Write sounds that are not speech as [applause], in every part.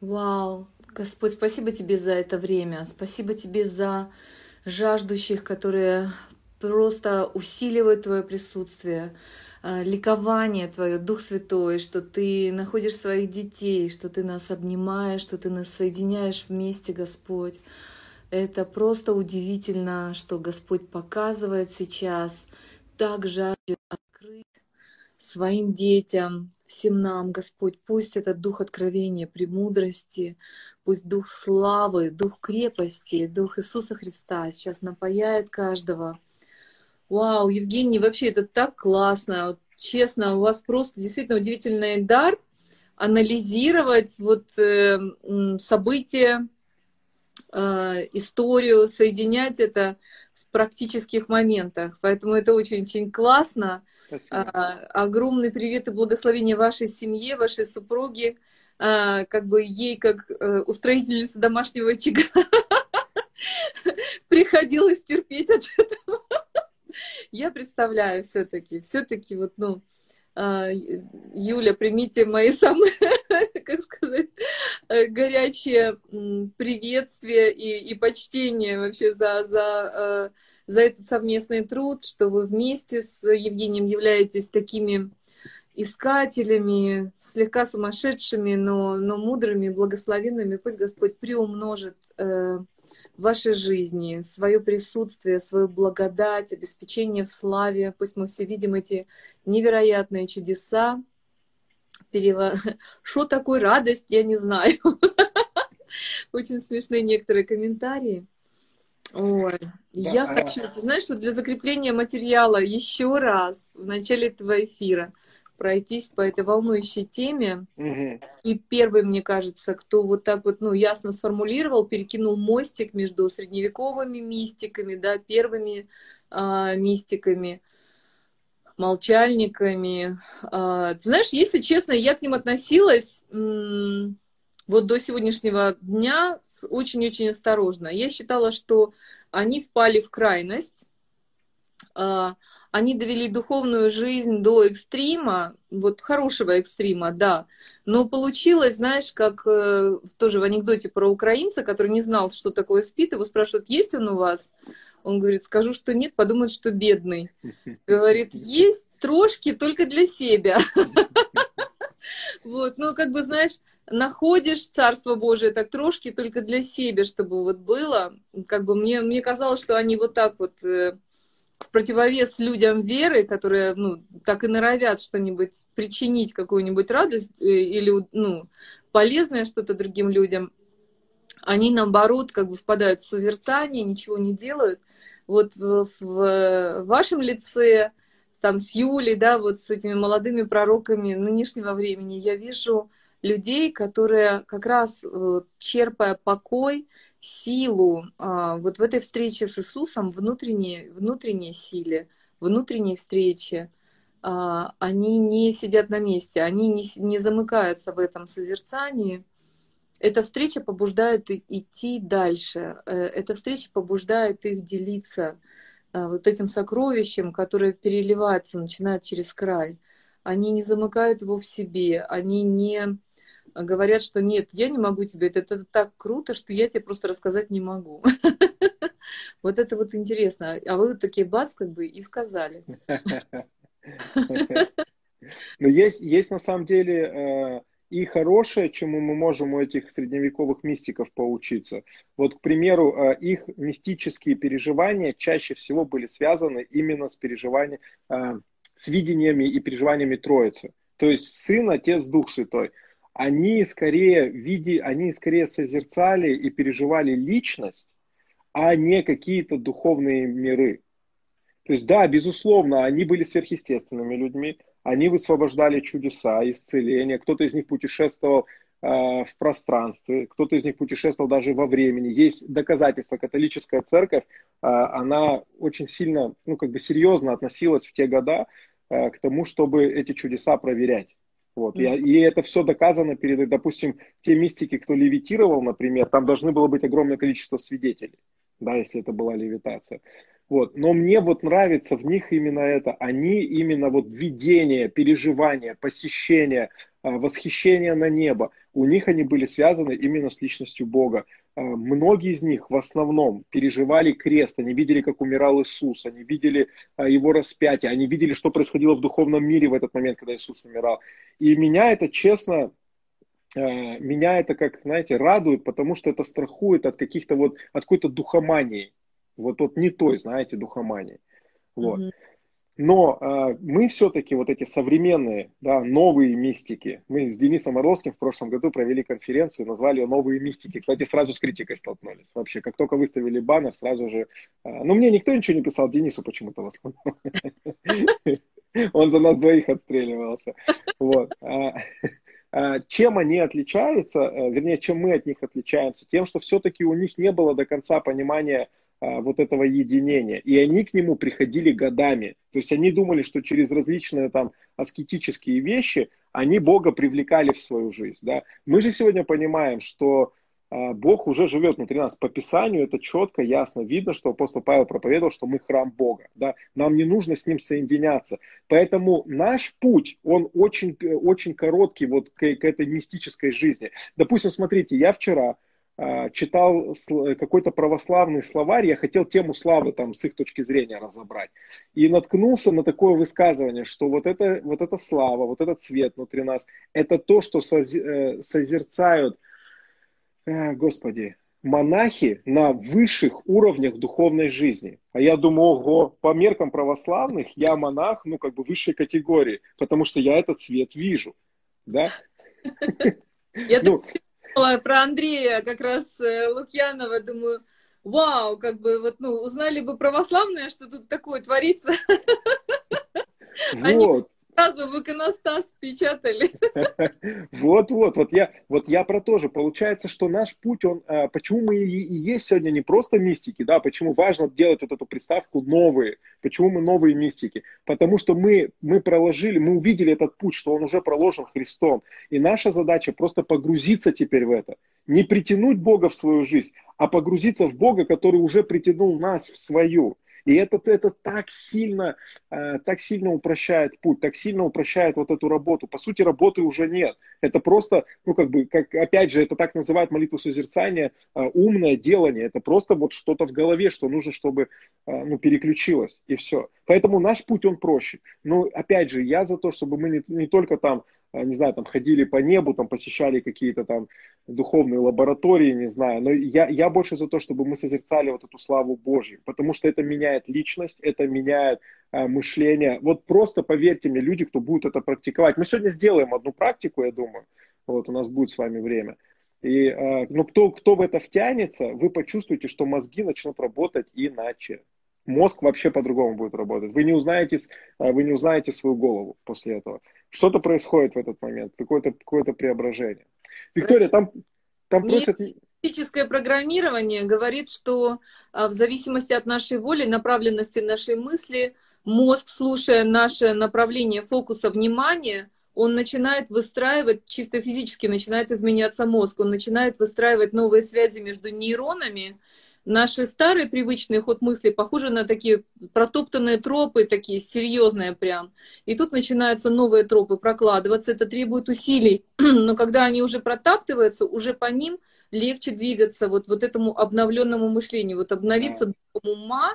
Вау, Господь, спасибо тебе за это время, спасибо тебе за жаждущих, которые просто усиливают твое присутствие, а, ликование твое, Дух Святой, что ты находишь своих детей, что ты нас обнимаешь, что ты нас соединяешь вместе, Господь. Это просто удивительно, что Господь показывает сейчас, так жаждет открыть своим детям, всем нам, Господь, пусть этот дух откровения, премудрости, пусть дух славы, дух крепости, дух Иисуса Христа сейчас напаяет каждого. Вау, Евгений, вообще это так классно. Честно, у вас просто действительно удивительный дар анализировать вот э, события, э, историю, соединять это в практических моментах. Поэтому это очень-очень классно. А, огромный привет и благословение вашей семье, вашей супруге, а, как бы ей, как а, устроительнице домашнего очага, [laughs] приходилось терпеть от этого. Я представляю все-таки, все-таки вот, ну, а, Юля, примите мои самые, [laughs] как сказать, горячие приветствия и, и почтение вообще за, за за этот совместный труд, что вы вместе с Евгением являетесь такими искателями, слегка сумасшедшими, но, но мудрыми, благословенными. Пусть Господь приумножит э, в вашей жизни свое присутствие, свою благодать, обеспечение в славе. Пусть мы все видим эти невероятные чудеса. Перево... [laughs] Что такое радость, я не знаю. [laughs] Очень смешные некоторые комментарии. Ой, да. я хочу, ты знаешь, что для закрепления материала еще раз в начале этого эфира пройтись по этой волнующей теме. Угу. И первый, мне кажется, кто вот так вот, ну, ясно сформулировал, перекинул мостик между средневековыми мистиками, да, первыми а, мистиками, молчальниками. А, ты знаешь, если честно, я к ним относилась м- вот до сегодняшнего дня очень-очень осторожно. Я считала, что они впали в крайность, а, они довели духовную жизнь до экстрима, вот хорошего экстрима, да, но получилось, знаешь, как э, тоже в анекдоте про украинца, который не знал, что такое спит, его спрашивают, есть он у вас? Он говорит, скажу, что нет, подумают, что бедный. Говорит, есть трошки только для себя. [laughs] Вот, ну, как бы, знаешь, находишь Царство Божие так трошки только для себя, чтобы вот было. Как бы мне, мне казалось, что они вот так вот э, в противовес людям веры, которые, ну, так и норовят что-нибудь причинить, какую-нибудь радость э, или, ну, полезное что-то другим людям, они, наоборот, как бы впадают в созерцание, ничего не делают. Вот в, в вашем лице, там, с Юлей, да, вот с этими молодыми пророками нынешнего времени, я вижу людей, которые как раз э, черпая покой, силу, а, вот в этой встрече с Иисусом, внутренней, внутренней силе, внутренней встрече, а, они не сидят на месте, они не, не замыкаются в этом созерцании. Эта встреча побуждает идти дальше, э, эта встреча побуждает их делиться а, вот этим сокровищем, которое переливается, начинает через край. Они не замыкают его в себе, они не говорят, что нет, я не могу тебе, это, это так круто, что я тебе просто рассказать не могу. [laughs] Вот это вот интересно. А вы такие бац, как бы и сказали. Но есть, есть на самом деле э, и хорошее, чему мы можем у этих средневековых мистиков поучиться. Вот, к примеру, э, их мистические переживания чаще всего были связаны именно с переживаниями, э, с видениями и переживаниями Троицы. То есть Сын, Отец, Дух Святой они скорее, види, они скорее созерцали и переживали личность, а не какие-то духовные миры. То есть, да, безусловно, они были сверхъестественными людьми, они высвобождали чудеса, исцеления, кто-то из них путешествовал э, в пространстве, кто-то из них путешествовал даже во времени. Есть доказательства, католическая церковь, э, она очень сильно, ну, как бы серьезно относилась в те года э, к тому, чтобы эти чудеса проверять. Вот. И, и это все доказано перед, допустим, те мистики, кто левитировал, например, там должны было быть огромное количество свидетелей, да, если это была левитация. Вот. Но мне вот нравится в них именно это. Они именно вот видение, переживание, посещение, восхищение на небо, у них они были связаны именно с личностью Бога. Многие из них в основном переживали крест, они видели, как умирал Иисус, они видели его распятие, они видели, что происходило в духовном мире в этот момент, когда Иисус умирал. И меня это, честно, меня это, как, знаете, радует, потому что это страхует от каких-то вот, от какой-то духомании. Вот, вот не той, знаете, духомании. Вот. Mm-hmm. Но э, мы все-таки вот эти современные, да, новые мистики, мы с Денисом Орловским в прошлом году провели конференцию, назвали ее «Новые мистики». Кстати, сразу с критикой столкнулись. Вообще, как только выставили баннер, сразу же... Э, ну, мне никто ничего не писал, Денису почему-то в основном. [laughs] Он за нас двоих отстреливался. Вот. А, чем они отличаются, э, вернее, чем мы от них отличаемся? Тем, что все-таки у них не было до конца понимания вот этого единения. И они к нему приходили годами. То есть они думали, что через различные там аскетические вещи они Бога привлекали в свою жизнь. Да? Мы же сегодня понимаем, что а, Бог уже живет внутри нас. По Писанию это четко, ясно видно, что апостол Павел проповедовал, что мы храм Бога. Да? Нам не нужно с ним соединяться. Поэтому наш путь, он очень, очень короткий вот к, к этой мистической жизни. Допустим, смотрите, я вчера а, читал какой-то православный словарь, я хотел тему славы там с их точки зрения разобрать. И наткнулся на такое высказывание, что вот это, вот эта слава, вот этот свет внутри нас, это то, что э, созерцают, э, господи, монахи на высших уровнях духовной жизни. А я думаю, ого, по меркам православных я монах, ну, как бы высшей категории, потому что я этот свет вижу. Да? Я ну, про Андрея, как раз э, Лукьянова, думаю, вау, как бы вот, ну, узнали бы православные, что тут такое творится. Вот. Они сразу в иконостас печатали. [laughs] Вот-вот, вот я, вот я про то же. Получается, что наш путь, он, а, почему мы и есть сегодня не просто мистики, да, почему важно делать вот эту приставку новые, почему мы новые мистики? Потому что мы, мы проложили, мы увидели этот путь, что он уже проложен Христом. И наша задача просто погрузиться теперь в это. Не притянуть Бога в свою жизнь, а погрузиться в Бога, который уже притянул нас в свою. И это, это так сильно, э, так сильно упрощает путь, так сильно упрощает вот эту работу. По сути, работы уже нет. Это просто, ну как бы, как, опять же, это так называют молитву созерцания, э, умное делание. Это просто вот что-то в голове, что нужно, чтобы э, ну, переключилось, и все. Поэтому наш путь, он проще. Но, опять же, я за то, чтобы мы не, не только там не знаю, там ходили по небу, там посещали какие-то там духовные лаборатории, не знаю. Но я, я больше за то, чтобы мы созерцали вот эту славу Божью, потому что это меняет личность, это меняет э, мышление. Вот просто поверьте мне, люди, кто будет это практиковать. Мы сегодня сделаем одну практику, я думаю. Вот у нас будет с вами время. И, э, ну, кто, кто в это втянется, вы почувствуете, что мозги начнут работать иначе мозг вообще по-другому будет работать. Вы не узнаете, э, вы не узнаете свою голову после этого. Что-то происходит в этот момент, какое-то какое преображение. Виктория, там, там просят... Физическое программирование говорит, что а, в зависимости от нашей воли, направленности нашей мысли, мозг, слушая наше направление фокуса внимания, он начинает выстраивать, чисто физически начинает изменяться мозг, он начинает выстраивать новые связи между нейронами, Наши старые привычные ход мысли похожи на такие протоптанные тропы, такие серьезные прям. И тут начинаются новые тропы прокладываться, это требует усилий. [clears throat] Но когда они уже протаптываются, уже по ним легче двигаться вот, вот этому обновленному мышлению, вот обновиться ума,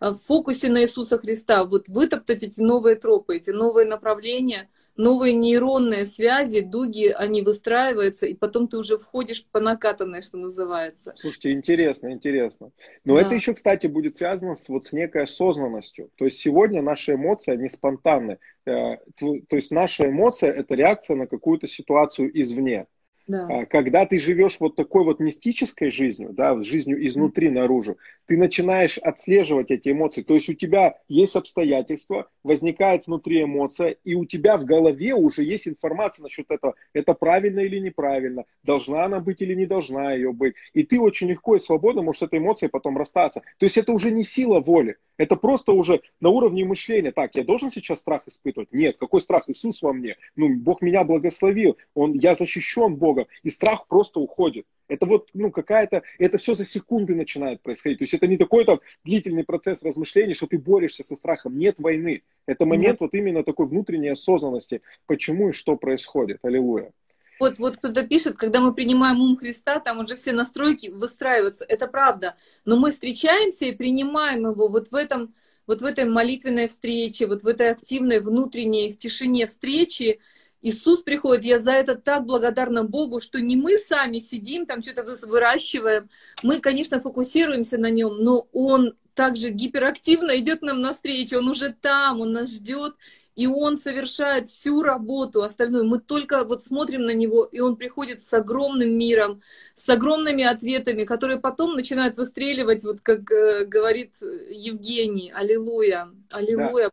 в фокусе на Иисуса Христа, вот вытоптать эти новые тропы, эти новые направления – новые нейронные связи, дуги, они выстраиваются, и потом ты уже входишь по накатанной, что называется. Слушайте, интересно, интересно. Но да. это еще, кстати, будет связано с, вот, с некой осознанностью. То есть сегодня наши эмоции, они спонтанны. Э, то есть наша эмоция – это реакция на какую-то ситуацию извне. Да. А, когда ты живешь вот такой вот мистической жизнью, да, жизнью изнутри наружу, ты начинаешь отслеживать эти эмоции. То есть у тебя есть обстоятельства, возникает внутри эмоция, и у тебя в голове уже есть информация насчет этого, это правильно или неправильно, должна она быть или не должна ее быть. И ты очень легко и свободно можешь с этой эмоцией потом расстаться. То есть это уже не сила воли, это просто уже на уровне мышления. Так, я должен сейчас страх испытывать? Нет, какой страх? Иисус во мне. Ну, Бог меня благословил, он, я защищен Богом Богом, и страх просто уходит. Это вот, ну, какая-то, это все за секунды начинает происходить. То есть это не такой там длительный процесс размышлений, что ты борешься со страхом. Нет войны. Это момент вот именно такой внутренней осознанности, почему и что происходит. Аллилуйя. Вот, вот кто-то пишет, когда мы принимаем ум Христа, там уже все настройки выстраиваются. Это правда. Но мы встречаемся и принимаем его вот в этом, вот в этой молитвенной встрече, вот в этой активной внутренней, в тишине встречи. Иисус приходит, я за это так благодарна Богу, что не мы сами сидим, там что-то выращиваем. Мы, конечно, фокусируемся на нем, но Он также гиперактивно идет нам навстречу, Он уже там, Он нас ждет, и он совершает всю работу остальную. Мы только вот смотрим на него, и он приходит с огромным миром, с огромными ответами, которые потом начинают выстреливать, вот как э, говорит Евгений, аллилуйя, аллилуйя. Да.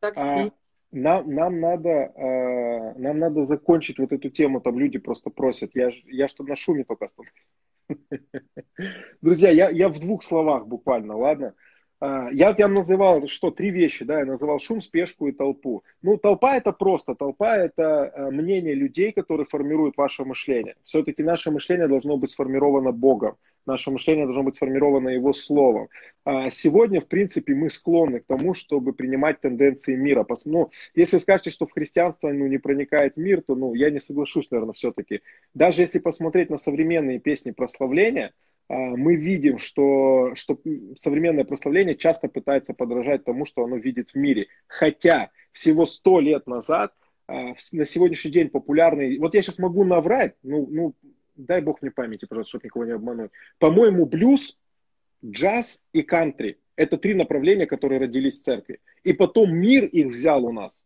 Так а, нам, нам, надо, э, нам надо закончить вот эту тему, там люди просто просят. Я, я что на шуме только остановлюсь. [laughs] Друзья, я, я в двух словах буквально, ладно? А, я, я называл, что, три вещи, да, я называл шум, спешку и толпу. Ну, толпа это просто, толпа это э, мнение людей, которые формируют ваше мышление. Все-таки наше мышление должно быть сформировано Богом, наше мышление должно быть сформировано Его Словом. А сегодня, в принципе, мы склонны к тому, чтобы принимать тенденции мира. Ну, если скажете, что в христианство ну, не проникает мир, то ну, я не соглашусь, наверное, все-таки. Даже если посмотреть на современные песни прославления, мы видим, что, что современное прославление часто пытается подражать тому, что оно видит в мире. Хотя всего сто лет назад а, на сегодняшний день популярный... Вот я сейчас могу наврать, ну, ну дай бог мне памяти, пожалуйста, чтобы никого не обмануть. По-моему, блюз, джаз и кантри – это три направления, которые родились в церкви. И потом мир их взял у нас.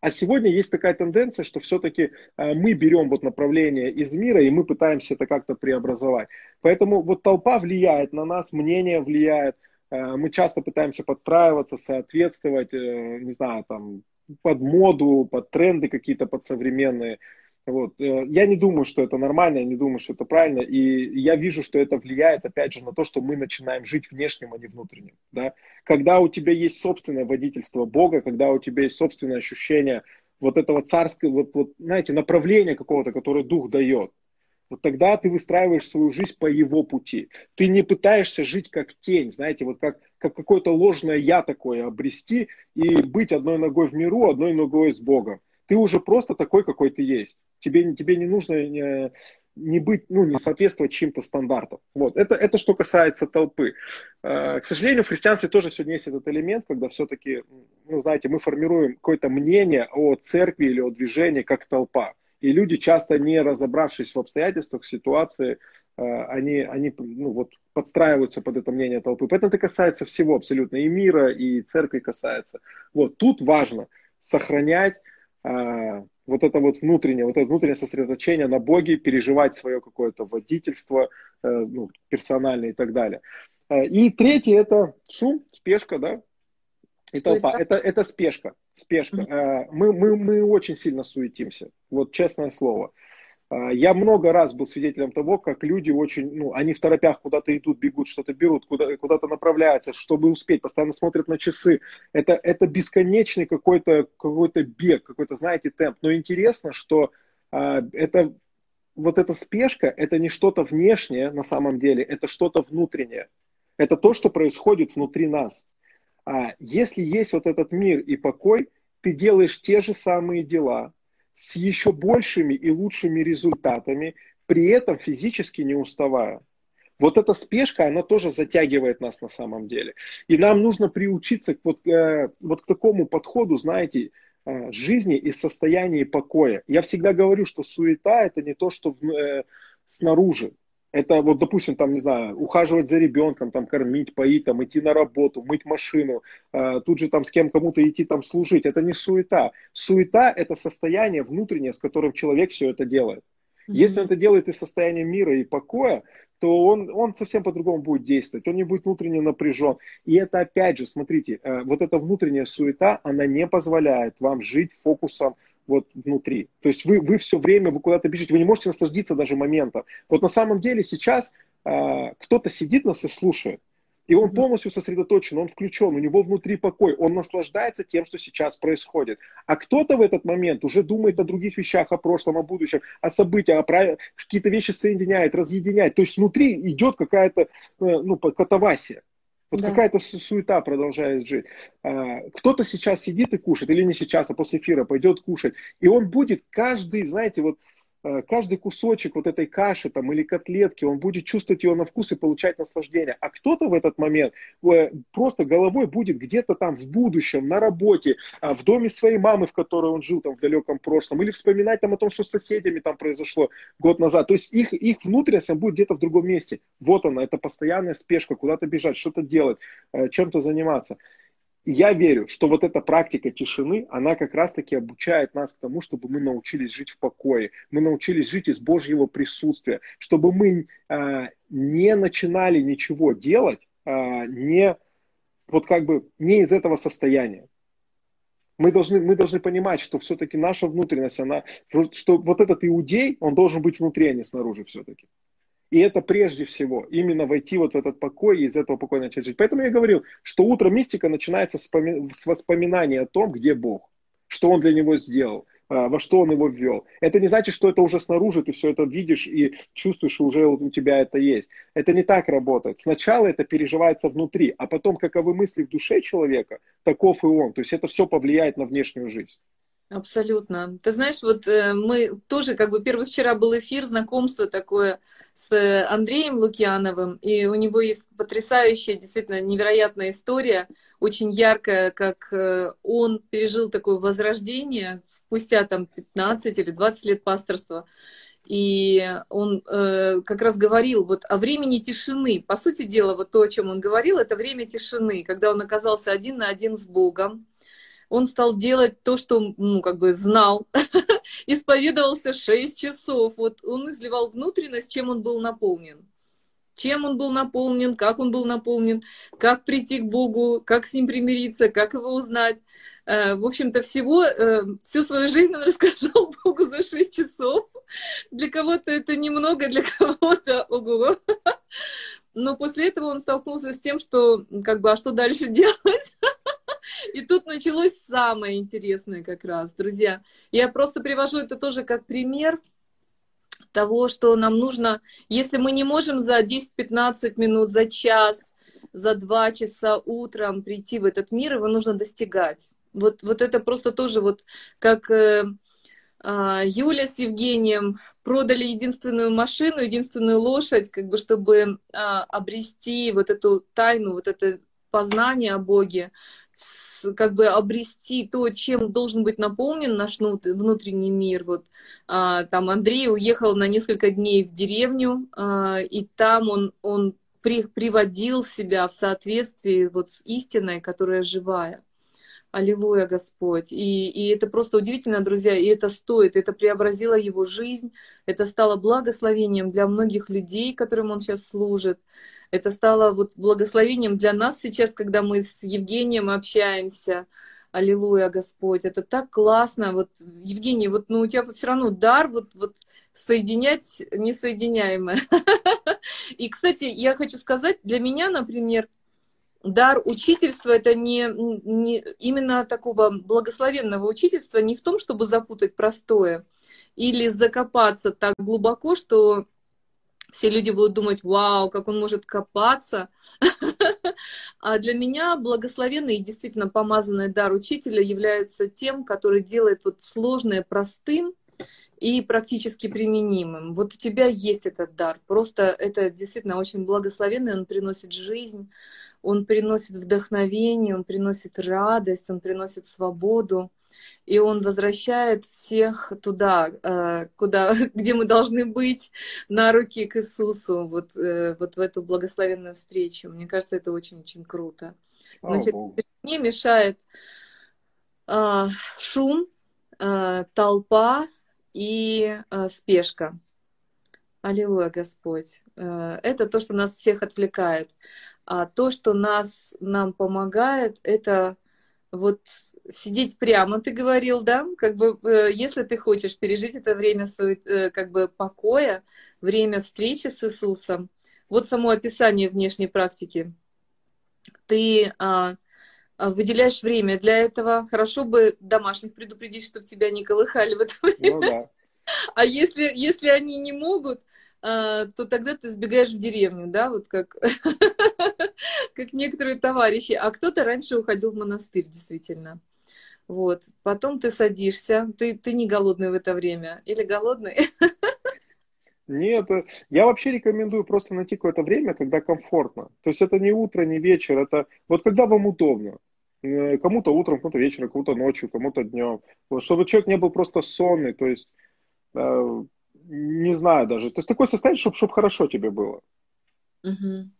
А сегодня есть такая тенденция, что все-таки э, мы берем вот направление из мира, и мы пытаемся это как-то преобразовать. Поэтому вот толпа влияет на нас, мнение влияет. Э, мы часто пытаемся подстраиваться, соответствовать, э, не знаю, там, под моду, под тренды какие-то, под современные. Вот. Э, я не думаю, что это нормально, я не думаю, что это правильно. И я вижу, что это влияет, опять же, на то, что мы начинаем жить внешним, а не внутренним. Да? Когда у тебя есть собственное водительство Бога, когда у тебя есть собственное ощущение вот этого царского, вот, вот, знаете, направления какого-то, которое Дух дает, вот тогда ты выстраиваешь свою жизнь по его пути. Ты не пытаешься жить как тень, знаете, вот как, как какое-то ложное я такое обрести и быть одной ногой в миру, одной ногой с Богом ты уже просто такой, какой ты есть. Тебе, тебе не нужно не, не быть, ну, не соответствовать чьим-то стандартам. Вот. Это, это что касается толпы. Э, к сожалению, в христианстве тоже сегодня есть этот элемент, когда все-таки, ну, знаете, мы формируем какое-то мнение о церкви или о движении как толпа. И люди, часто не разобравшись в обстоятельствах, в ситуации, э, они, они ну, вот, подстраиваются под это мнение толпы. Поэтому это касается всего абсолютно, и мира, и церкви касается. Вот, тут важно сохранять вот это вот внутреннее, вот это внутреннее сосредоточение на Боге, переживать свое какое-то водительство, э, ну, персональное и так далее. А, и третье это шум, спешка, да, и толпа. Это, это спешка, спешка. А, мы, мы, мы очень сильно суетимся, вот честное слово. А, я много раз был свидетелем того, как люди очень, ну, они в торопях куда-то идут, бегут, что-то берут, куда, куда-то направляются, чтобы успеть, постоянно смотрят на часы. Это, это бесконечный какой-то какой бег, какой-то, знаете, темп. Но интересно, что а, это вот эта спешка, это не что-то внешнее на самом деле, это что-то внутреннее. Это то, что происходит внутри нас. А если есть вот этот мир и покой, ты делаешь те же самые дела, с еще большими и лучшими результатами, при этом физически не уставая. Вот эта спешка, она тоже затягивает нас на самом деле. И нам нужно приучиться к вот, э, вот к такому подходу, знаете, э, жизни и состоянии покоя. Я всегда говорю, что суета это не то, что в, э, снаружи. Это вот, допустим, там, не знаю, ухаживать за ребенком, там, кормить, поить, там, идти на работу, мыть машину, э, тут же там с кем кому-то идти там служить. Это не суета. Суета – это состояние внутреннее, с которым человек все это делает. Если он это делает из состояния мира и покоя, то он, он совсем по-другому будет действовать, он не будет внутренне напряжен. И это опять же, смотрите, э, вот эта внутренняя суета, она не позволяет вам жить фокусом вот внутри. То есть вы, вы все время, вы куда-то бежите, вы не можете насладиться даже моментом. Вот на самом деле сейчас э, кто-то сидит нас и слушает. И он полностью сосредоточен, он включен, у него внутри покой, он наслаждается тем, что сейчас происходит. А кто-то в этот момент уже думает о других вещах, о прошлом, о будущем, о событиях, о прав... какие-то вещи соединяет, разъединяет. То есть внутри идет какая-то э, ну, катавасия. Вот да. какая-то суета продолжает жить. А, кто-то сейчас сидит и кушает, или не сейчас, а после эфира пойдет кушать. И он будет каждый, знаете, вот каждый кусочек вот этой каши там, или котлетки, он будет чувствовать ее на вкус и получать наслаждение. А кто-то в этот момент э, просто головой будет где-то там в будущем, на работе, а, в доме своей мамы, в которой он жил там в далеком прошлом, или вспоминать там о том, что с соседями там произошло год назад. То есть их, их внутренность будет где-то в другом месте. Вот она, это постоянная спешка, куда-то бежать, что-то делать, э, чем-то заниматься. Я верю, что вот эта практика тишины, она как раз-таки обучает нас тому, чтобы мы научились жить в покое, мы научились жить из Божьего присутствия, чтобы мы э, не начинали ничего делать, э, не вот как бы не из этого состояния. Мы должны, мы должны понимать, что все-таки наша внутренность, она, что вот этот иудей, он должен быть внутри, а не снаружи все-таки. И это прежде всего, именно войти вот в этот покой и из этого покоя начать жить. Поэтому я говорил, что утро мистика начинается с воспоминания о том, где Бог, что Он для него сделал, а, во что Он его ввел. Это не значит, что это уже снаружи, ты все это видишь и чувствуешь, что уже у тебя это есть. Это не так работает. Сначала это переживается внутри, а потом каковы мысли в душе человека, таков и он. То есть это все повлияет на внешнюю жизнь. Абсолютно. Ты знаешь, вот э, мы тоже, как бы первый вчера был эфир, знакомство такое с Андреем Лукьяновым, и у него есть потрясающая, действительно невероятная история, очень яркая, как э, он пережил такое возрождение спустя там 15 или 20 лет пасторства. И он э, как раз говорил вот о времени тишины. По сути дела, вот то, о чем он говорил, это время тишины, когда он оказался один на один с Богом он стал делать то, что, ну, как бы знал, [laughs] исповедовался 6 часов. Вот он изливал внутренность, чем он был наполнен. Чем он был наполнен, как он был наполнен, как прийти к Богу, как с ним примириться, как его узнать. Э, в общем-то, всего, э, всю свою жизнь он [laughs] рассказал Богу за 6 часов. Для кого-то это немного, для кого-то [laughs] ого. Но после этого он столкнулся с тем, что, как бы, а что дальше делать? И тут началось самое интересное как раз, друзья. Я просто привожу это тоже как пример того, что нам нужно, если мы не можем за 10-15 минут, за час, за два часа утром прийти в этот мир, его нужно достигать. Вот, вот это просто тоже вот как э, э, Юля с Евгением продали единственную машину, единственную лошадь, как бы чтобы э, обрести вот эту тайну, вот это познание о Боге, как бы обрести то, чем должен быть наполнен наш внутренний мир. Вот а, там Андрей уехал на несколько дней в деревню, а, и там он, он при, приводил себя в соответствии вот с истиной, которая живая. Аллилуйя, Господь. И, и это просто удивительно, друзья, и это стоит, это преобразило его жизнь, это стало благословением для многих людей, которым он сейчас служит. Это стало вот благословением для нас сейчас, когда мы с Евгением общаемся. Аллилуйя, Господь. Это так классно. Вот, Евгений, вот ну, у тебя все равно дар вот, вот соединять несоединяемое. [laughs] И, кстати, я хочу сказать, для меня, например, дар учительства это не, не именно такого благословенного учительства не в том, чтобы запутать простое или закопаться так глубоко, что все люди будут думать, вау, как он может копаться. [laughs] А для меня благословенный и действительно помазанный дар учителя является тем, который делает вот сложное простым и практически применимым. Вот у тебя есть этот дар. Просто это действительно очень благословенный, он приносит жизнь, он приносит вдохновение, он приносит радость, он приносит свободу и он возвращает всех туда, э, куда, [laughs] где мы должны быть, на руки к Иисусу, вот, э, вот в эту благословенную встречу. Мне кажется, это очень-очень круто. Значит, мне мешает а, шум, толпа и спешка. Аллилуйя, Господь. Это то, что нас всех отвлекает. А то, что нас, нам помогает, это вот сидеть прямо, ты говорил, да, как бы, э, если ты хочешь пережить это время э, как бы покоя, время встречи с Иисусом, вот само описание внешней практики. ты а, а, выделяешь время для этого. Хорошо бы домашних предупредить, чтобы тебя не колыхали в это время. Ну, да. А если, если они не могут, то тогда ты сбегаешь в деревню, да, вот как, [laughs] как некоторые товарищи. А кто-то раньше уходил в монастырь, действительно. Вот. Потом ты садишься. Ты, ты не голодный в это время. Или голодный? [laughs] Нет, э, я вообще рекомендую просто найти какое-то время, когда комфортно. То есть это не утро, не вечер, это вот когда вам удобно. Э, кому-то утром, кому-то вечером, кому-то ночью, кому-то днем. Вот, чтобы человек не был просто сонный, то есть э, не знаю даже. То есть такое состояние, чтобы, чтобы хорошо тебе было. Угу.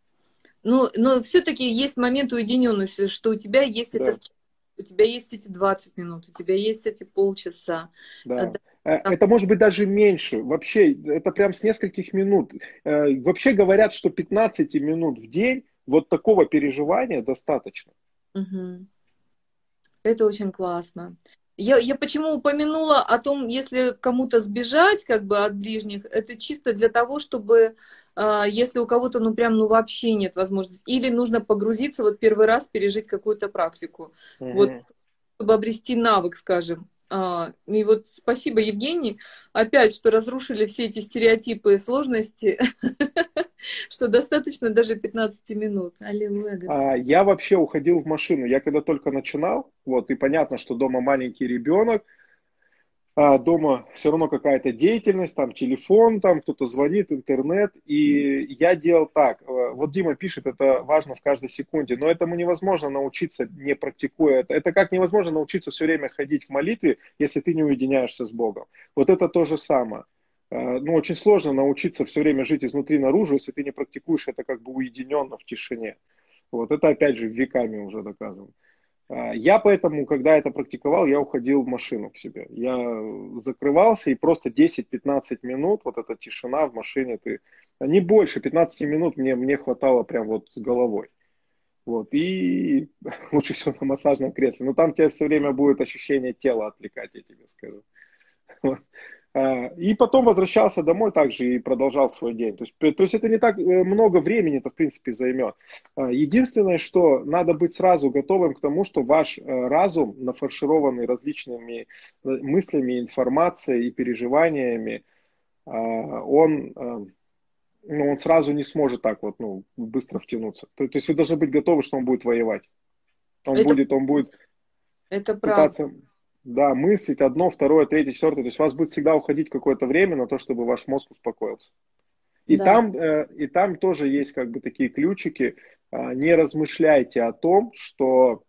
Ну, но все-таки есть момент уединенности, что у тебя есть да. этот у тебя есть эти 20 минут, у тебя есть эти полчаса. Да. Э, это может быть даже меньше. Вообще, это прям с нескольких минут. Э, вообще говорят, что 15 минут в день вот такого переживания достаточно. Угу. Это очень классно. Я, я почему упомянула о том, если кому-то сбежать как бы от ближних, это чисто для того, чтобы э, если у кого-то ну прям ну вообще нет возможности, или нужно погрузиться вот первый раз пережить какую-то практику, угу. вот чтобы обрести навык, скажем. А, и вот спасибо, Евгений, опять, что разрушили все эти стереотипы и сложности, [laughs] [laughs] что достаточно даже 15 минут. Аллилуйя, а, Я вообще уходил в машину. Я когда только начинал, вот, и понятно, что дома маленький ребенок, а дома все равно какая-то деятельность, там телефон, там кто-то звонит, интернет. И я делал так. Э, вот Дима пишет, это важно в каждой секунде, но этому невозможно научиться, не практикуя это. Это как невозможно научиться все время ходить в молитве, если ты не уединяешься с Богом. Вот это то же самое. Э, ну, очень сложно научиться все время жить изнутри наружу, если ты не практикуешь это как бы уединенно в тишине. Вот это опять же веками уже доказано. А, я поэтому, когда это практиковал, я уходил в машину к себе. Я закрывался и просто 10-15 минут, вот эта тишина в машине, ты, не больше, 15 минут мне, мне хватало прям вот с головой. Вот, и [laughs] лучше всего на массажном кресле. Но там тебе все время будет ощущение тела отвлекать, я тебе скажу. [laughs] А, и потом возвращался домой также и продолжал свой день. То есть, то есть это не так э, много времени это в принципе займет. А, единственное, что надо быть сразу готовым к тому, что ваш э, разум, нафаршированный различными э, мыслями, информацией и переживаниями, а, он, ну, он сразу не сможет так вот ну, быстро втянуться. То, то есть вы должны быть готовы, что он будет воевать. Он это, будет, он будет это пытаться... правда да, мыслить одно, второе, третье, четвертое. То есть у вас будет всегда уходить какое-то время на то, чтобы ваш мозг успокоился. И, да. там, э, и там тоже есть как бы такие ключики. Э, не размышляйте о том, что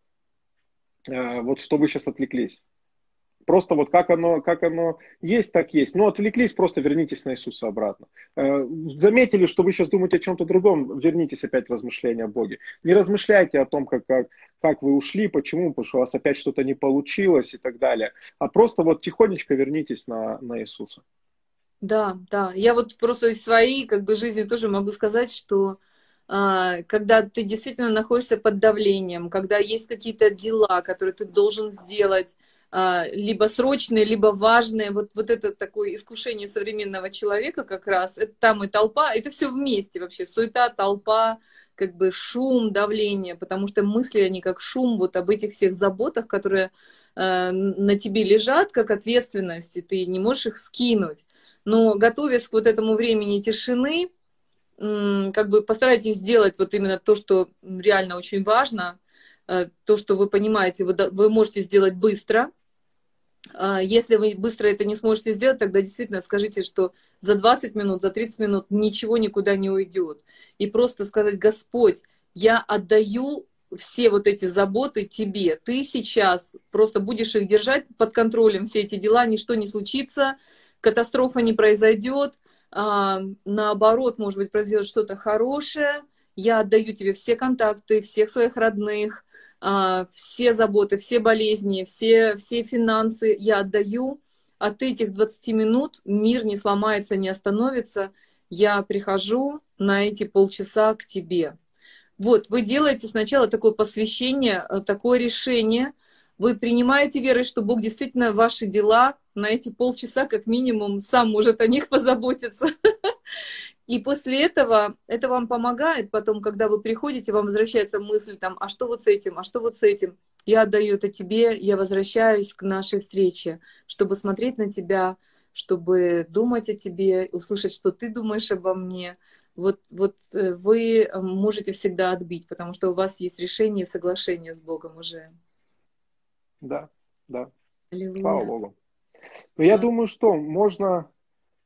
э, вот что вы сейчас отвлеклись. Просто вот как оно, как оно есть, так есть. Но отвлеклись, просто вернитесь на Иисуса обратно. Э, заметили, что вы сейчас думаете о чем-то другом, вернитесь опять в размышления о Боге. Не размышляйте о том, как, как, как вы ушли, почему, потому что у вас опять что-то не получилось и так далее. А просто вот тихонечко вернитесь на, на Иисуса. Да, да. Я вот просто из своей как бы жизни тоже могу сказать, что а, когда ты действительно находишься под давлением, когда есть какие-то дела, которые ты должен сделать, либо срочные, либо важные. Вот, вот это такое искушение современного человека как раз. Это там и толпа, это все вместе вообще. Суета, толпа, как бы шум, давление, потому что мысли, они как шум вот об этих всех заботах, которые э, на тебе лежат, как ответственность, и ты не можешь их скинуть. Но готовясь к вот этому времени тишины, как бы постарайтесь сделать вот именно то, что реально очень важно, э, то, что вы понимаете, вы, вы можете сделать быстро, а, если вы быстро это не сможете сделать, тогда действительно скажите, что за 20 минут, за 30 минут ничего никуда не уйдет. И просто сказать, Господь, я отдаю все вот эти заботы тебе. Ты сейчас просто будешь их держать под контролем, все эти дела, ничто не случится, катастрофа не произойдет, а, наоборот, может быть, произойдет что-то хорошее. Я отдаю тебе все контакты, всех своих родных, а, все заботы, все болезни, все, все финансы я отдаю. От этих 20 минут мир не сломается, не остановится. Я прихожу на эти полчаса к тебе. Вот, вы делаете сначала такое посвящение, э, такое решение. Вы принимаете верой, что Бог действительно ваши дела на эти полчаса как минимум сам может о них позаботиться. [laughs] И после этого это вам помогает потом, когда вы приходите, вам возвращается мысль там, а что вот с этим, а что вот с этим. Я отдаю это тебе, я возвращаюсь к нашей встрече, чтобы смотреть на тебя, чтобы думать о тебе, услышать, что ты думаешь обо мне. Вот, вот э, вы можете всегда отбить, потому что у вас есть решение и соглашение с Богом уже. Да, да. Аллилуйя. Слава Богу. Но я думаю, что можно э,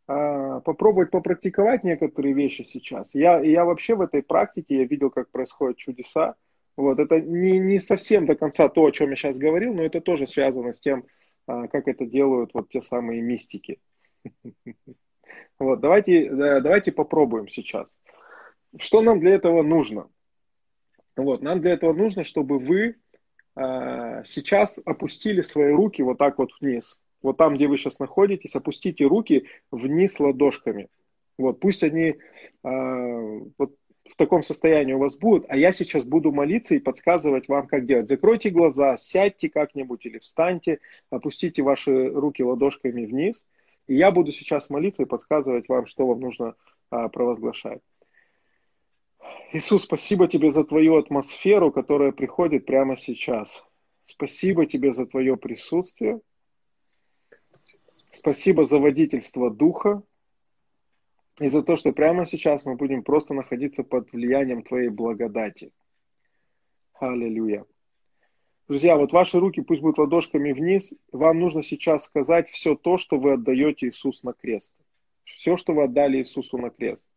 попробовать попрактиковать некоторые вещи сейчас. Я, я вообще в этой практике, я видел, как происходят чудеса. Вот, это не, не совсем до конца то, о чем я сейчас говорил, но это тоже связано с тем, э, как это делают вот те самые мистики. [laughs] Вот, давайте, давайте попробуем сейчас. Что нам для этого нужно? Вот, нам для этого нужно, чтобы вы э, сейчас опустили свои руки вот так вот вниз вот там, где вы сейчас находитесь, опустите руки вниз ладошками. Вот, пусть они э, вот в таком состоянии у вас будут, а я сейчас буду молиться и подсказывать вам, как делать. Закройте глаза, сядьте как-нибудь или встаньте, опустите ваши руки ладошками вниз, и я буду сейчас молиться и подсказывать вам, что вам нужно э, провозглашать. Иисус, спасибо тебе за твою атмосферу, которая приходит прямо сейчас. Спасибо тебе за твое присутствие. Спасибо за водительство духа и за то, что прямо сейчас мы будем просто находиться под влиянием Твоей благодати. Аллилуйя. Друзья, вот ваши руки пусть будут ладошками вниз. Вам нужно сейчас сказать все то, что вы отдаете Иисусу на крест. Все, что вы отдали Иисусу на крест.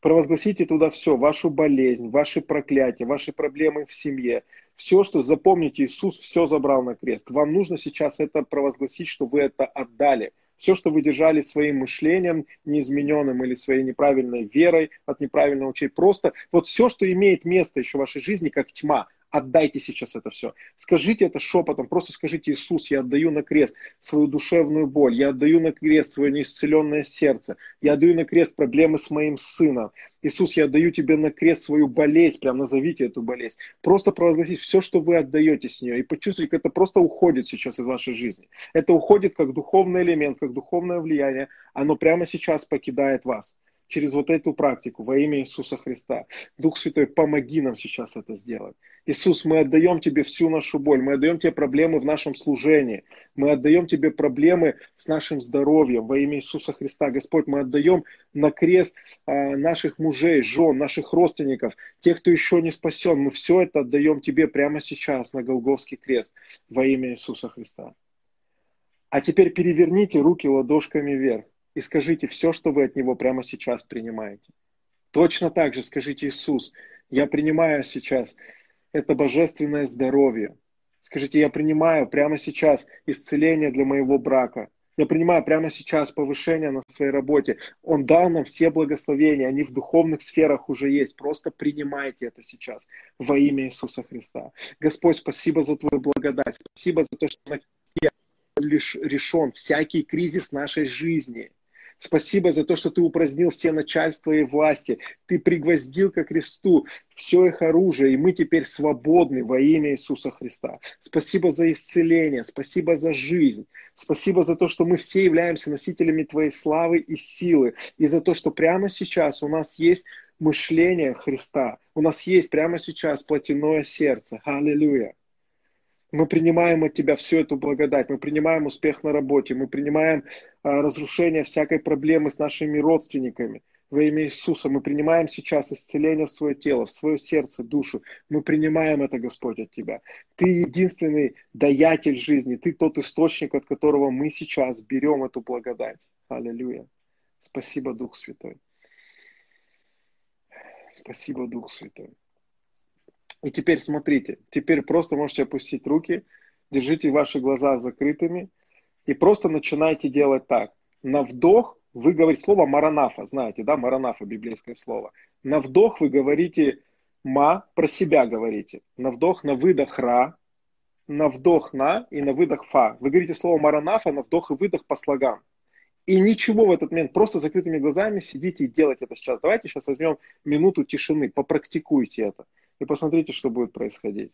Провозгласите туда все, вашу болезнь, ваши проклятия, ваши проблемы в семье, все, что запомните, Иисус все забрал на крест. Вам нужно сейчас это провозгласить, что вы это отдали. Все, что вы держали своим мышлением неизмененным или своей неправильной верой от неправильного учения. Просто вот все, что имеет место еще в вашей жизни, как тьма, Отдайте сейчас это все. Скажите это шепотом, просто скажите, Иисус, я отдаю на крест свою душевную боль, я отдаю на крест свое неисцеленное сердце, я отдаю на крест проблемы с моим сыном. Иисус, я отдаю тебе на крест свою болезнь, прям назовите эту болезнь. Просто провозгласите все, что вы отдаете с нее, и почувствуйте, как это просто уходит сейчас из вашей жизни. Это уходит как духовный элемент, как духовное влияние, оно прямо сейчас покидает вас через вот эту практику во имя Иисуса Христа. Дух Святой, помоги нам сейчас это сделать. Иисус, мы отдаем Тебе всю нашу боль, мы отдаем Тебе проблемы в нашем служении, мы отдаем Тебе проблемы с нашим здоровьем во имя Иисуса Христа. Господь, мы отдаем на крест а, наших мужей, жен, наших родственников, тех, кто еще не спасен. Мы все это отдаем Тебе прямо сейчас на Голговский крест во имя Иисуса Христа. А теперь переверните руки ладошками вверх и скажите все, что вы от Него прямо сейчас принимаете. Точно так же скажите, Иисус, я принимаю сейчас это божественное здоровье. Скажите, я принимаю прямо сейчас исцеление для моего брака. Я принимаю прямо сейчас повышение на своей работе. Он дал нам все благословения, они в духовных сферах уже есть. Просто принимайте это сейчас во имя Иисуса Христа. Господь, спасибо за Твою благодать. Спасибо за то, что на лишь решен всякий кризис нашей жизни. Спасибо за то, что ты упразднил все начальства и власти. Ты пригвоздил ко кресту все их оружие, и мы теперь свободны во имя Иисуса Христа. Спасибо за исцеление, спасибо за жизнь. Спасибо за то, что мы все являемся носителями Твоей славы и силы. И за то, что прямо сейчас у нас есть мышление Христа. У нас есть прямо сейчас плотяное сердце. Аллилуйя. Мы принимаем от Тебя всю эту благодать, мы принимаем успех на работе, мы принимаем а, разрушение всякой проблемы с нашими родственниками. Во имя Иисуса мы принимаем сейчас исцеление в свое тело, в свое сердце, душу. Мы принимаем это, Господь, от Тебя. Ты единственный даятель жизни, Ты тот источник, от которого мы сейчас берем эту благодать. Аллилуйя. Спасибо, Дух Святой. Спасибо, Дух Святой. И теперь смотрите, теперь просто можете опустить руки, держите ваши глаза закрытыми и просто начинайте делать так. На вдох вы говорите слово маранафа, знаете, да, маранафа, библейское слово. На вдох вы говорите ма, про себя говорите. На вдох, на выдох ра, на вдох на и на выдох фа. Вы говорите слово маранафа, на вдох и выдох по слогам. И ничего в этот момент, просто закрытыми глазами сидите и делайте это сейчас. Давайте сейчас возьмем минуту тишины, попрактикуйте это и посмотрите, что будет происходить.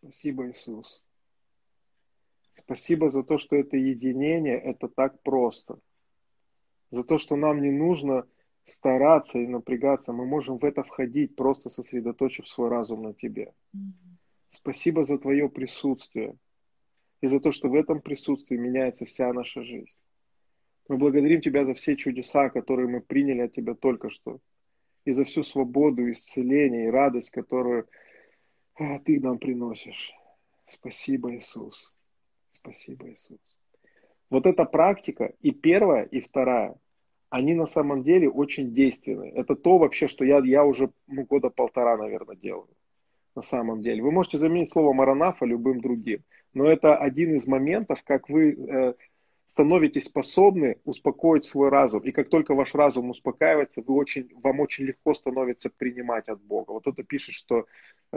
Спасибо, Иисус. Спасибо за то, что это единение, это так просто. За то, что нам не нужно стараться и напрягаться, мы можем в это входить, просто сосредоточив свой разум на Тебе. Спасибо за Твое присутствие и за то, что в этом присутствии меняется вся наша жизнь. Мы благодарим Тебя за все чудеса, которые мы приняли от Тебя только что, и за всю свободу, исцеление и радость, которую Ты нам приносишь. Спасибо, Иисус. Спасибо, Иисус. Вот эта практика, и первая, и вторая, они на самом деле очень действенны. Это то вообще, что я, я уже ну, года полтора, наверное, делаю. На самом деле. Вы можете заменить слово маранафа любым другим. Но это один из моментов, как вы э, становитесь способны успокоить свой разум. И как только ваш разум успокаивается, вы очень, вам очень легко становится принимать от Бога. Вот это пишет, что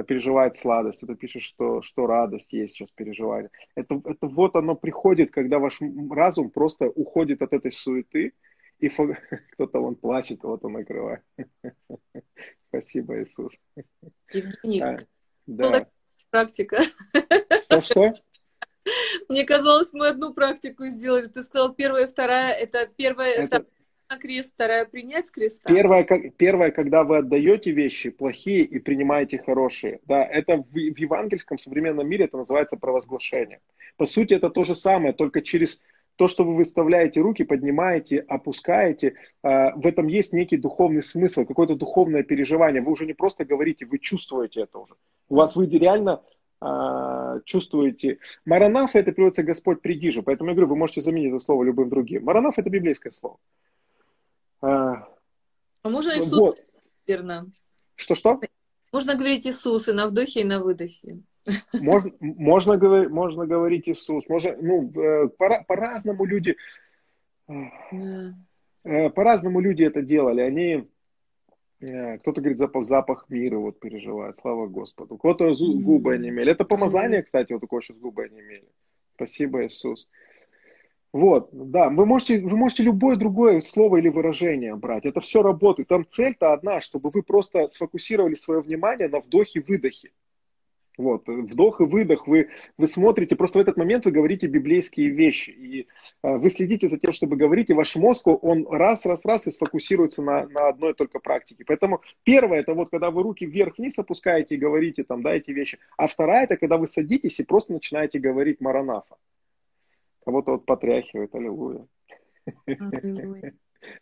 переживает сладость, это пишет, что, что радость есть сейчас переживание. Это, это вот оно приходит, когда ваш разум просто уходит от этой суеты, и фо... [laughs] кто-то он плачет, вот он накрывает. [laughs] Спасибо, Иисус. Евгений, а, да. практика. Что-что? [laughs] Мне казалось, мы одну практику сделали. Ты сказал, первая, вторая, это первая, это, это на крест, вторая принять с креста. Первая, первая, когда вы отдаете вещи плохие и принимаете хорошие. Да, это в, в евангельском современном мире это называется провозглашение. По сути, это то же самое, только через то, что вы выставляете руки, поднимаете, опускаете, э, в этом есть некий духовный смысл, какое-то духовное переживание. Вы уже не просто говорите, вы чувствуете это уже. У вас вы реально чувствуете. Маранафа это переводится Господь приди же. Поэтому я говорю, вы можете заменить это слово любым другим. Маранафа это библейское слово. А, а можно Иисус, вот. верно? Что-что? Можно говорить Иисус и на вдохе, и на выдохе. Можно, можно, говорить, можно говорить Иисус. Можно, ну, э, по, по-разному люди... Да. Э, по-разному люди это делали. Они кто-то говорит запах, запах мира вот переживает, слава Господу. Кого-то губы онемели. Это помазание, кстати, вот такое сейчас губы онемели. Спасибо, Иисус. Вот, да, вы можете, вы можете любое другое слово или выражение брать. Это все работает. Там цель-то одна, чтобы вы просто сфокусировали свое внимание на вдохе-выдохе. Вот, вдох и выдох, вы, вы смотрите, просто в этот момент вы говорите библейские вещи, и э, вы следите за тем, чтобы говорить, и ваш мозг, он раз, раз, раз и сфокусируется на, на одной только практике. Поэтому первое, это вот когда вы руки вверх-вниз опускаете и говорите там, да, эти вещи, а вторая, это когда вы садитесь и просто начинаете говорить маранафа. Кого-то вот потряхивает, аллилуйя. Аллилуйя.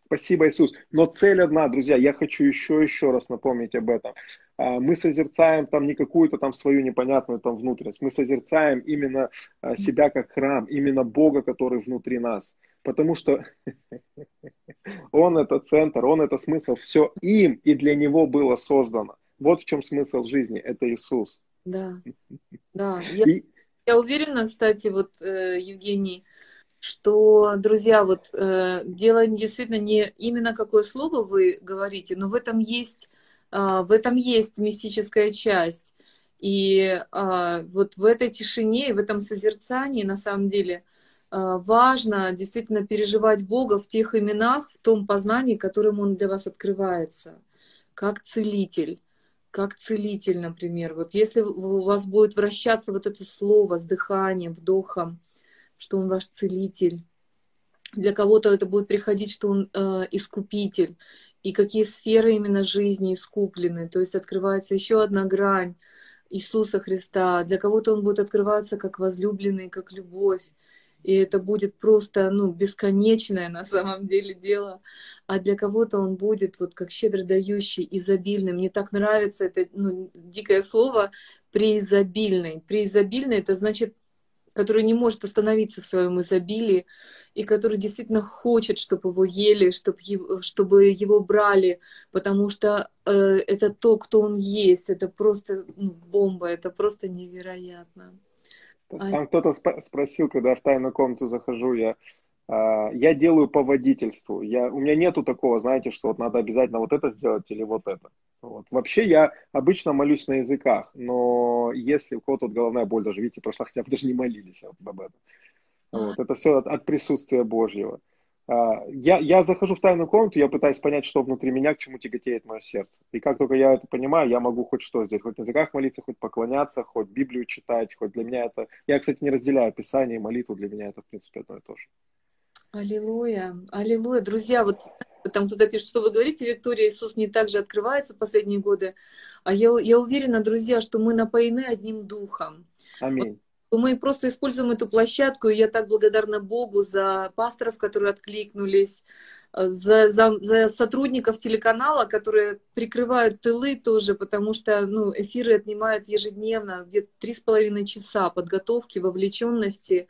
Спасибо, Иисус. Но цель одна, друзья, я хочу еще еще раз напомнить об этом. А, мы созерцаем там не какую-то там свою непонятную там внутренность, мы созерцаем именно а, себя как храм, именно Бога, который внутри нас. Потому что [laughs] Он это центр, Он это смысл, все им и для Него было создано. Вот в чем смысл жизни, это Иисус. Да, [laughs] да. Я, и... я уверена, кстати, вот, э, Евгений, что, друзья, вот э, дело действительно не именно какое слово вы говорите, но в этом есть, э, в этом есть мистическая часть. И э, вот в этой тишине и в этом созерцании на самом деле э, важно действительно переживать Бога в тех именах, в том познании, которым Он для вас открывается, как целитель как целитель, например. Вот если у вас будет вращаться вот это слово с дыханием, вдохом, что он ваш целитель. Для кого-то это будет приходить, что он э, искупитель. И какие сферы именно жизни искуплены. То есть открывается еще одна грань Иисуса Христа. Для кого-то он будет открываться как возлюбленный, как любовь. И это будет просто, ну, бесконечное на самом деле дело. А для кого-то он будет вот как щедро дающий, изобильный. Мне так нравится это, ну, дикое слово, преизобильный. Преизобильный — это значит который не может остановиться в своем изобилии, и который действительно хочет, чтобы его ели, чтобы его, чтобы его брали, потому что э, это то, кто он есть, это просто ну, бомба, это просто невероятно. Там а... кто-то сп- спросил, когда в тайную комнату захожу, я э, я делаю по водительству. Я, у меня нету такого, знаете, что вот надо обязательно вот это сделать или вот это. Вот. Вообще я обычно молюсь на языках, но если у кого-то головная боль, даже видите, прошла, хотя бы даже не молились вот об этом. Вот. Это все от, от присутствия Божьего. а, я, я захожу в тайную комнату, я пытаюсь понять, что внутри меня, к чему тяготеет мое сердце. И как только я это понимаю, я могу хоть что сделать, хоть на языках молиться, хоть поклоняться, хоть Библию читать, хоть для меня это... Я, кстати, не разделяю Писание и молитву, для меня это, в принципе, одно и то же. Аллилуйя, аллилуйя. Друзья, вот там кто-то пишет, что вы говорите, Виктория, Иисус не так же открывается в последние годы. А я, я уверена, друзья, что мы напоены одним духом. Аминь. Мы просто используем эту площадку, и я так благодарна Богу за пасторов, которые откликнулись, э, за, за, за сотрудников телеканала, которые прикрывают тылы тоже, потому что ну, эфиры отнимают ежедневно где-то три с половиной часа подготовки, вовлеченности.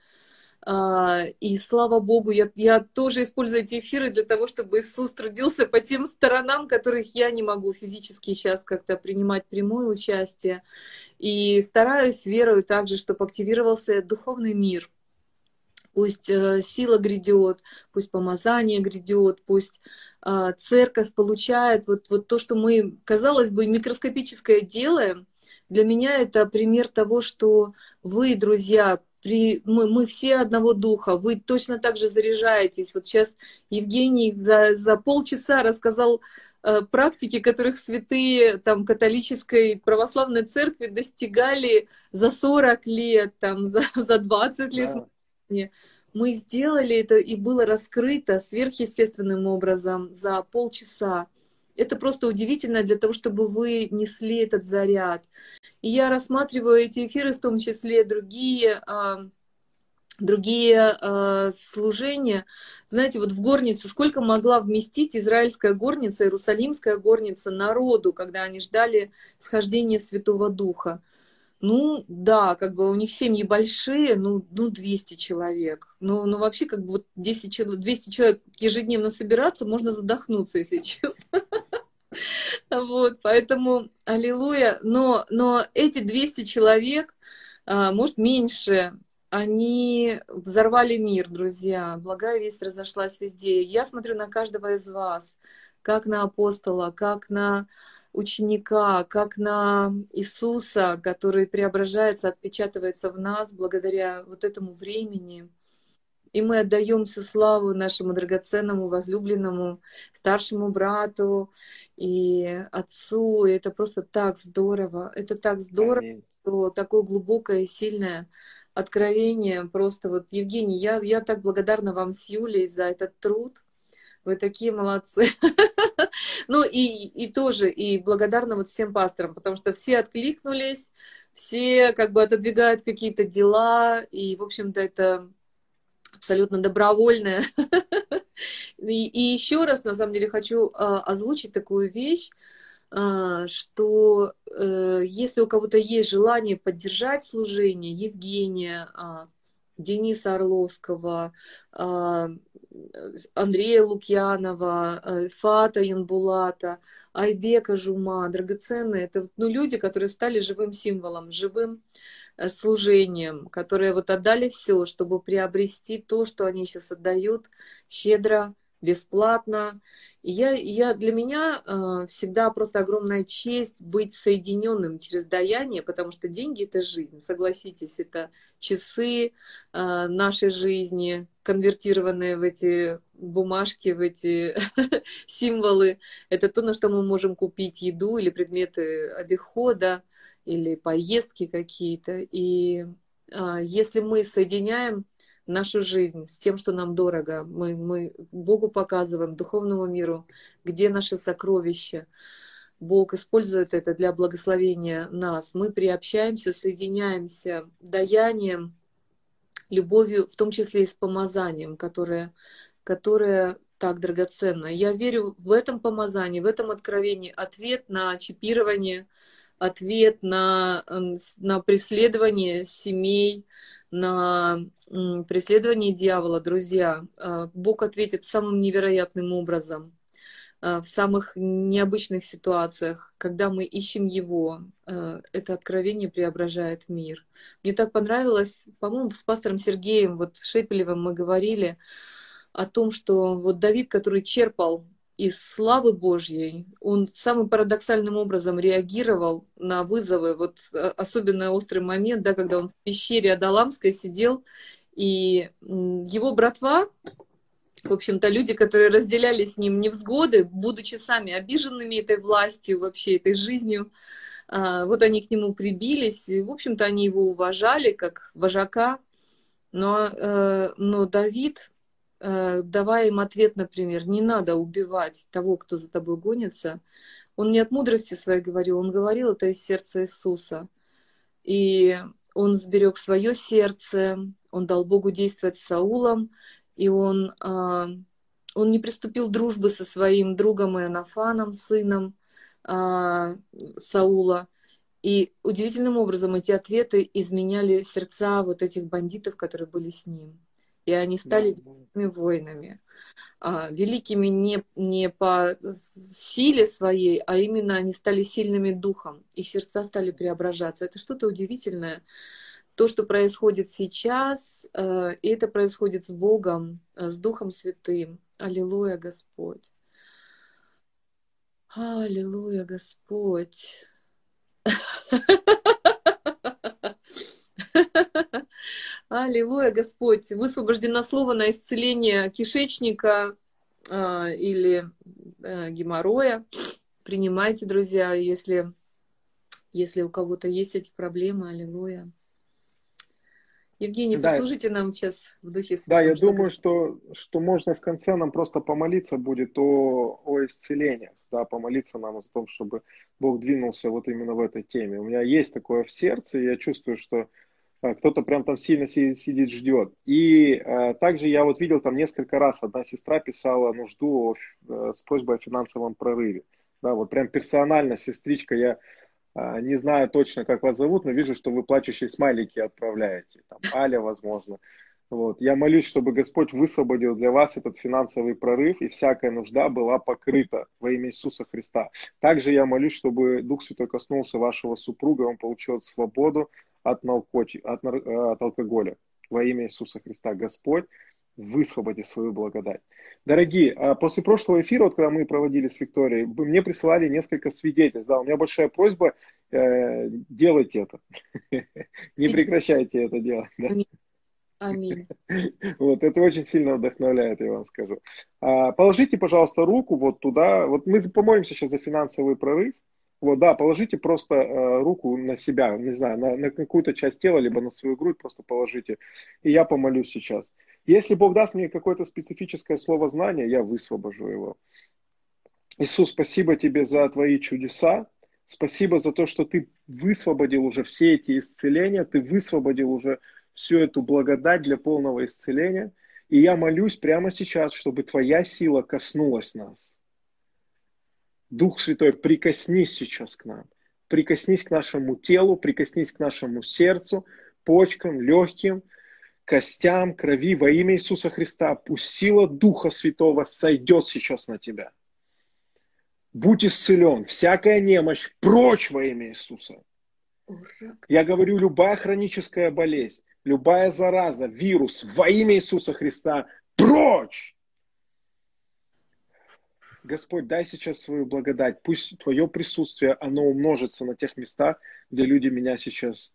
А, и слава Богу, я, я тоже использую эти эфиры для того, чтобы Иисус трудился по тем сторонам, которых я не могу физически сейчас как-то принимать прямое участие. И стараюсь, верую также, чтобы активировался духовный мир. Пусть э, сила грядет, пусть помазание грядет, пусть э, церковь получает вот, вот то, что мы, казалось бы, микроскопическое делаем. Для меня это пример того, что вы, друзья, при, мы, мы все одного духа, вы точно так же заряжаетесь. Вот сейчас Евгений за, за полчаса рассказал э, практики, которых святые там, католической православной церкви достигали за 40 лет, там, за, за 20 лет. Да. Мы сделали это, и было раскрыто сверхъестественным образом за полчаса. Это просто удивительно для того, чтобы вы несли этот заряд. И я рассматриваю эти эфиры, в том числе другие, а, другие э, служения. Знаете, вот в горнице сколько могла вместить израильская горница, иерусалимская горница народу, когда они ждали схождения Святого Духа. Ну, да, как бы у них семьи большие, ну, ну 200 человек. Ну, ну вообще, как бы вот 10, 200 человек ежедневно собираться, можно задохнуться, если [laughs] честно. Вот, поэтому, аллилуйя. Но, но эти 200 человек, а, может, меньше, они взорвали мир, друзья. Благая весть разошлась везде. Я смотрю на каждого из вас, как на апостола, как на ученика, как на Иисуса, который преображается, отпечатывается в нас благодаря вот этому времени. И мы отдаем всю славу нашему драгоценному, возлюбленному, старшему брату и отцу. И это просто так здорово. Это так здорово, Аминь. что такое глубокое, сильное откровение. Просто вот, Евгений, я, я так благодарна вам с Юлей за этот труд. Вы такие молодцы. [laughs] Ну и, и тоже, и благодарна вот всем пасторам, потому что все откликнулись, все как бы отодвигают какие-то дела, и, в общем-то, это абсолютно добровольное. [laughs] И, еще раз, на самом деле, хочу а, озвучить такую вещь, а, что э, если у кого-то есть желание поддержать служение Евгения, а, Дениса Орловского, Андрея Лукьянова, э, Фата Янбулата, Айбека Жума, драгоценные, это ну, люди, которые стали живым символом, живым служением, которые вот отдали все, чтобы приобрести то, что они сейчас отдают щедро, бесплатно. И я, я, для меня э, всегда просто огромная честь быть соединенным через даяние, потому что деньги это жизнь, согласитесь, это часы э, нашей жизни, конвертированные в эти бумажки, в эти [laughs] символы. Это то, на что мы можем купить еду или предметы обихода или поездки какие-то. И а, если мы соединяем нашу жизнь с тем, что нам дорого, мы, мы Богу показываем, духовному миру, где наши сокровища, Бог использует это для благословения нас. Мы приобщаемся, соединяемся даянием, любовью, в том числе и с помазанием, которое, которое так драгоценно. Я верю в этом помазании, в этом откровении ответ на чипирование – ответ на, на преследование семей, на преследование дьявола, друзья. А, Бог ответит самым невероятным образом а, в самых необычных ситуациях, когда мы ищем Его, а, это откровение преображает мир. Мне так понравилось, по-моему, с пастором Сергеем вот Шепелевым мы говорили о том, что вот Давид, который черпал из славы Божьей, он самым парадоксальным образом реагировал на вызовы. Вот э, особенно острый момент, да, когда он в пещере Адаламской сидел, и его братва в общем-то, люди, которые разделяли с ним невзгоды, будучи сами обиженными этой властью, вообще этой жизнью, а, вот они к нему прибились, и, в общем-то, они его уважали как вожака, но, э, но Давид, давая им ответ, например, не надо убивать того, кто за тобой гонится, он не от мудрости своей говорил, он говорил это из сердца Иисуса. И он сберег свое сердце, он дал Богу действовать с Саулом, и он, а, он не приступил дружбы со своим другом Иоаннафаном, сыном а, Саула. И удивительным образом эти ответы изменяли сердца вот этих бандитов, которые были с ним. И они стали великими воинами. А, великими не, не по силе своей, а именно они стали сильными духом. Их сердца стали преображаться. Это что-то удивительное то, что происходит сейчас, э, и это происходит с Богом, э, с Духом Святым. Аллилуйя, Господь. Аллилуйя, Господь. [laughs] Аллилуйя, Господь. Высвобождено слово на исцеление кишечника э, или э, геморроя. Принимайте, друзья, если, если у кого-то есть эти проблемы. Аллилуйя. Евгений, да. послужите нам сейчас в духе святом. Да, я что думаю, что, что можно в конце нам просто помолиться будет о, о исцелениях, да, помолиться нам о том, чтобы Бог двинулся вот именно в этой теме. У меня есть такое в сердце, и я чувствую, что кто-то прям там сильно сидит, ждет. И а, также я вот видел там несколько раз, одна сестра писала нужду о, с просьбой о финансовом прорыве. Да, вот прям персонально, сестричка, я а, не знаю точно, как вас зовут, но вижу, что вы плачущие смайлики отправляете. Там, Аля, возможно. Вот. Я молюсь, чтобы Господь высвободил для вас этот финансовый прорыв, и всякая нужда была покрыта во имя Иисуса Христа. Также я молюсь, чтобы Дух Святой коснулся вашего супруга, он получил свободу от, наркоти... от, нар... Э, от алкоголя во имя Иисуса Христа. Господь, высвободи свою благодать. Дорогие, а после прошлого эфира, вот когда мы проводили с Викторией, мне присылали несколько свидетельств. Да, у меня большая просьба, э, делайте это. [laughs] Не прекращайте это делать. Аминь. Вот, это очень сильно вдохновляет, я вам скажу. А, положите, пожалуйста, руку вот туда. Вот мы помолимся сейчас за финансовый прорыв. Вот, да, положите просто э, руку на себя, не знаю, на, на какую-то часть тела, либо на свою грудь просто положите. И я помолюсь сейчас. Если Бог даст мне какое-то специфическое слово знания, я высвобожу его. Иисус, спасибо тебе за твои чудеса. Спасибо за то, что ты высвободил уже все эти исцеления, ты высвободил уже всю эту благодать для полного исцеления. И я молюсь прямо сейчас, чтобы твоя сила коснулась нас. Дух Святой, прикоснись сейчас к нам. Прикоснись к нашему телу, прикоснись к нашему сердцу, почкам, легким – костям, крови во имя Иисуса Христа. Пусть сила Духа Святого сойдет сейчас на тебя. Будь исцелен. Всякая немощь прочь во имя Иисуса. Я говорю, любая хроническая болезнь, любая зараза, вирус во имя Иисуса Христа прочь. Господь, дай сейчас свою благодать. Пусть Твое присутствие, оно умножится на тех местах, где люди меня сейчас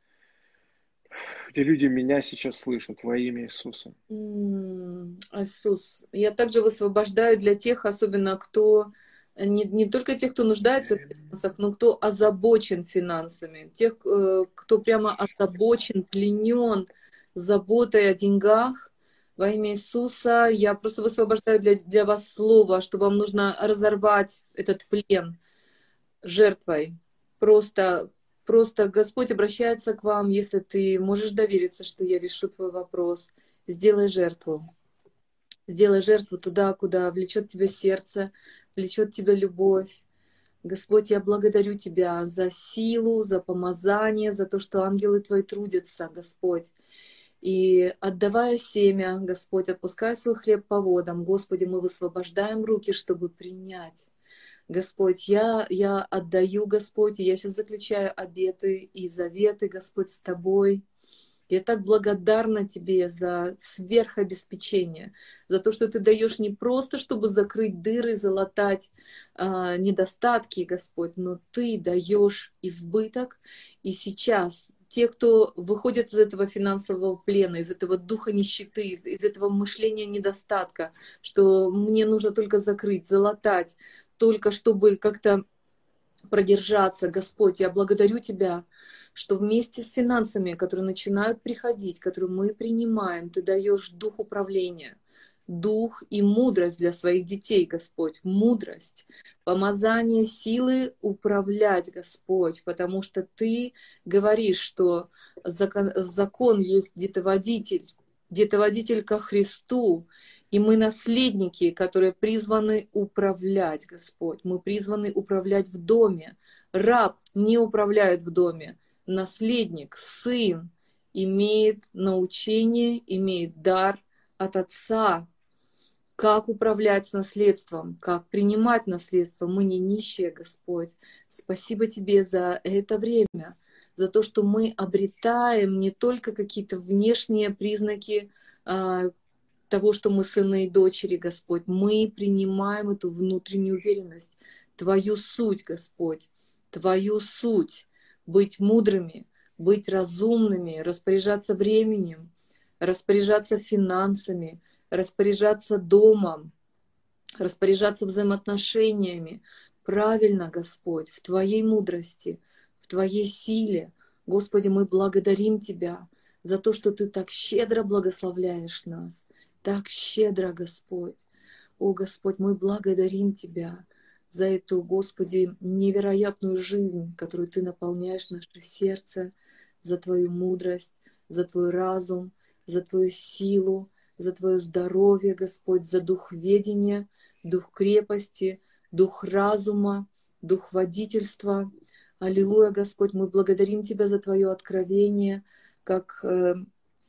где люди меня сейчас слышат во имя Иисуса. Иисус, я также высвобождаю для тех, особенно кто не, не только тех, кто нуждается в финансах, но кто озабочен финансами, тех, э, кто прямо озабочен, пленен заботой о деньгах. Во имя Иисуса я просто высвобождаю для, для вас слово, что вам нужно разорвать этот плен жертвой. Просто Просто Господь обращается к вам, если ты можешь довериться, что я решу твой вопрос. Сделай жертву. Сделай жертву туда, куда влечет тебя сердце, влечет тебя любовь. Господь, я благодарю Тебя за силу, за помазание, за то, что ангелы Твои трудятся, Господь. И отдавая семя, Господь, отпуская свой хлеб по водам, Господи, мы высвобождаем руки, чтобы принять Господь, я, я отдаю, Господь, и я сейчас заключаю обеты и заветы, Господь, с Тобой. Я так благодарна Тебе за сверхобеспечение, за то, что Ты даешь не просто, чтобы закрыть дыры, залатать а, недостатки, Господь, но Ты даешь избыток. И сейчас те, кто выходят из этого финансового плена, из этого духа нищеты, из, из этого мышления недостатка, что мне нужно только закрыть, залатать, только чтобы как-то продержаться. Господь, я благодарю Тебя, что вместе с финансами, которые начинают приходить, которые мы принимаем, Ты даешь дух управления, дух и мудрость для своих детей, Господь, мудрость, помазание силы управлять, Господь, потому что Ты говоришь, что закон, закон есть детоводитель, детоводитель ко Христу, и мы наследники, которые призваны управлять, Господь. Мы призваны управлять в доме. Раб не управляет в доме. Наследник, сын имеет научение, имеет дар от отца, как управлять наследством, как принимать наследство. Мы не нищие, Господь. Спасибо Тебе за это время, за то, что мы обретаем не только какие-то внешние признаки а, того, что мы сыны и дочери, Господь. Мы принимаем эту внутреннюю уверенность, Твою суть, Господь, Твою суть. Быть мудрыми, быть разумными, распоряжаться временем, распоряжаться финансами, распоряжаться домом, распоряжаться взаимоотношениями. Правильно, Господь, в Твоей мудрости, в Твоей силе. Господи, мы благодарим Тебя за то, что Ты так щедро благословляешь нас так щедро, Господь. О, Господь, мы благодарим Тебя за эту, Господи, невероятную жизнь, которую Ты наполняешь наше сердце, за Твою мудрость, за Твой разум, за Твою силу, за Твое здоровье, Господь, за дух ведения, дух крепости, дух разума, дух водительства. Аллилуйя, Господь, мы благодарим Тебя за Твое откровение, как э,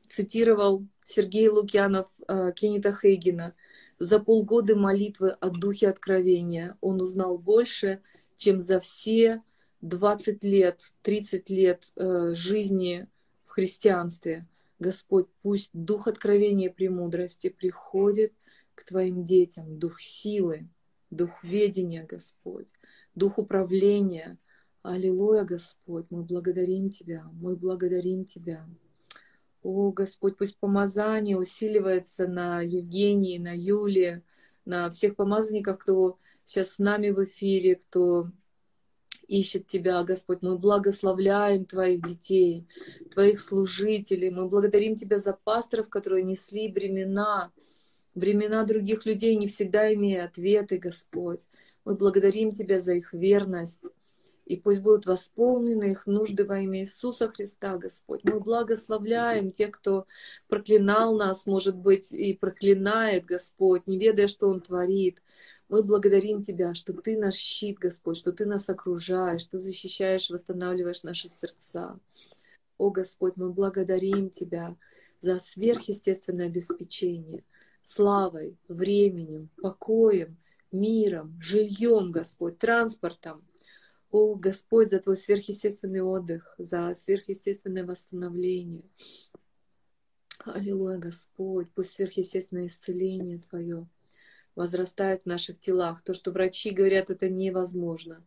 цитировал Сергей Лукьянов э, Кеннита Хейгена. За полгода молитвы о Духе Откровения он узнал больше, чем за все 20 лет, 30 лет э, жизни в христианстве. Господь, пусть Дух Откровения и премудрости приходит к Твоим детям, Дух силы, Дух ведения, Господь, Дух управления. Аллилуйя, Господь, мы благодарим Тебя, мы благодарим Тебя. О, Господь, пусть помазание усиливается на Евгении, на Юле, на всех помазанниках, кто сейчас с нами в эфире, кто ищет Тебя, Господь. Мы благословляем Твоих детей, Твоих служителей. Мы благодарим Тебя за пасторов, которые несли бремена, бремена других людей, не всегда имея ответы, Господь. Мы благодарим Тебя за их верность и пусть будут восполнены их нужды во имя Иисуса Христа, Господь. Мы благословляем тех, кто проклинал нас, может быть, и проклинает, Господь, не ведая, что Он творит. Мы благодарим Тебя, что Ты наш щит, Господь, что Ты нас окружаешь, Ты защищаешь, восстанавливаешь наши сердца. О, Господь, мы благодарим Тебя за сверхъестественное обеспечение славой, временем, покоем, миром, жильем, Господь, транспортом, о, Господь, за Твой сверхъестественный отдых, за сверхъестественное восстановление. Аллилуйя, Господь, пусть сверхъестественное исцеление Твое возрастает в наших телах. То, что врачи говорят, это невозможно.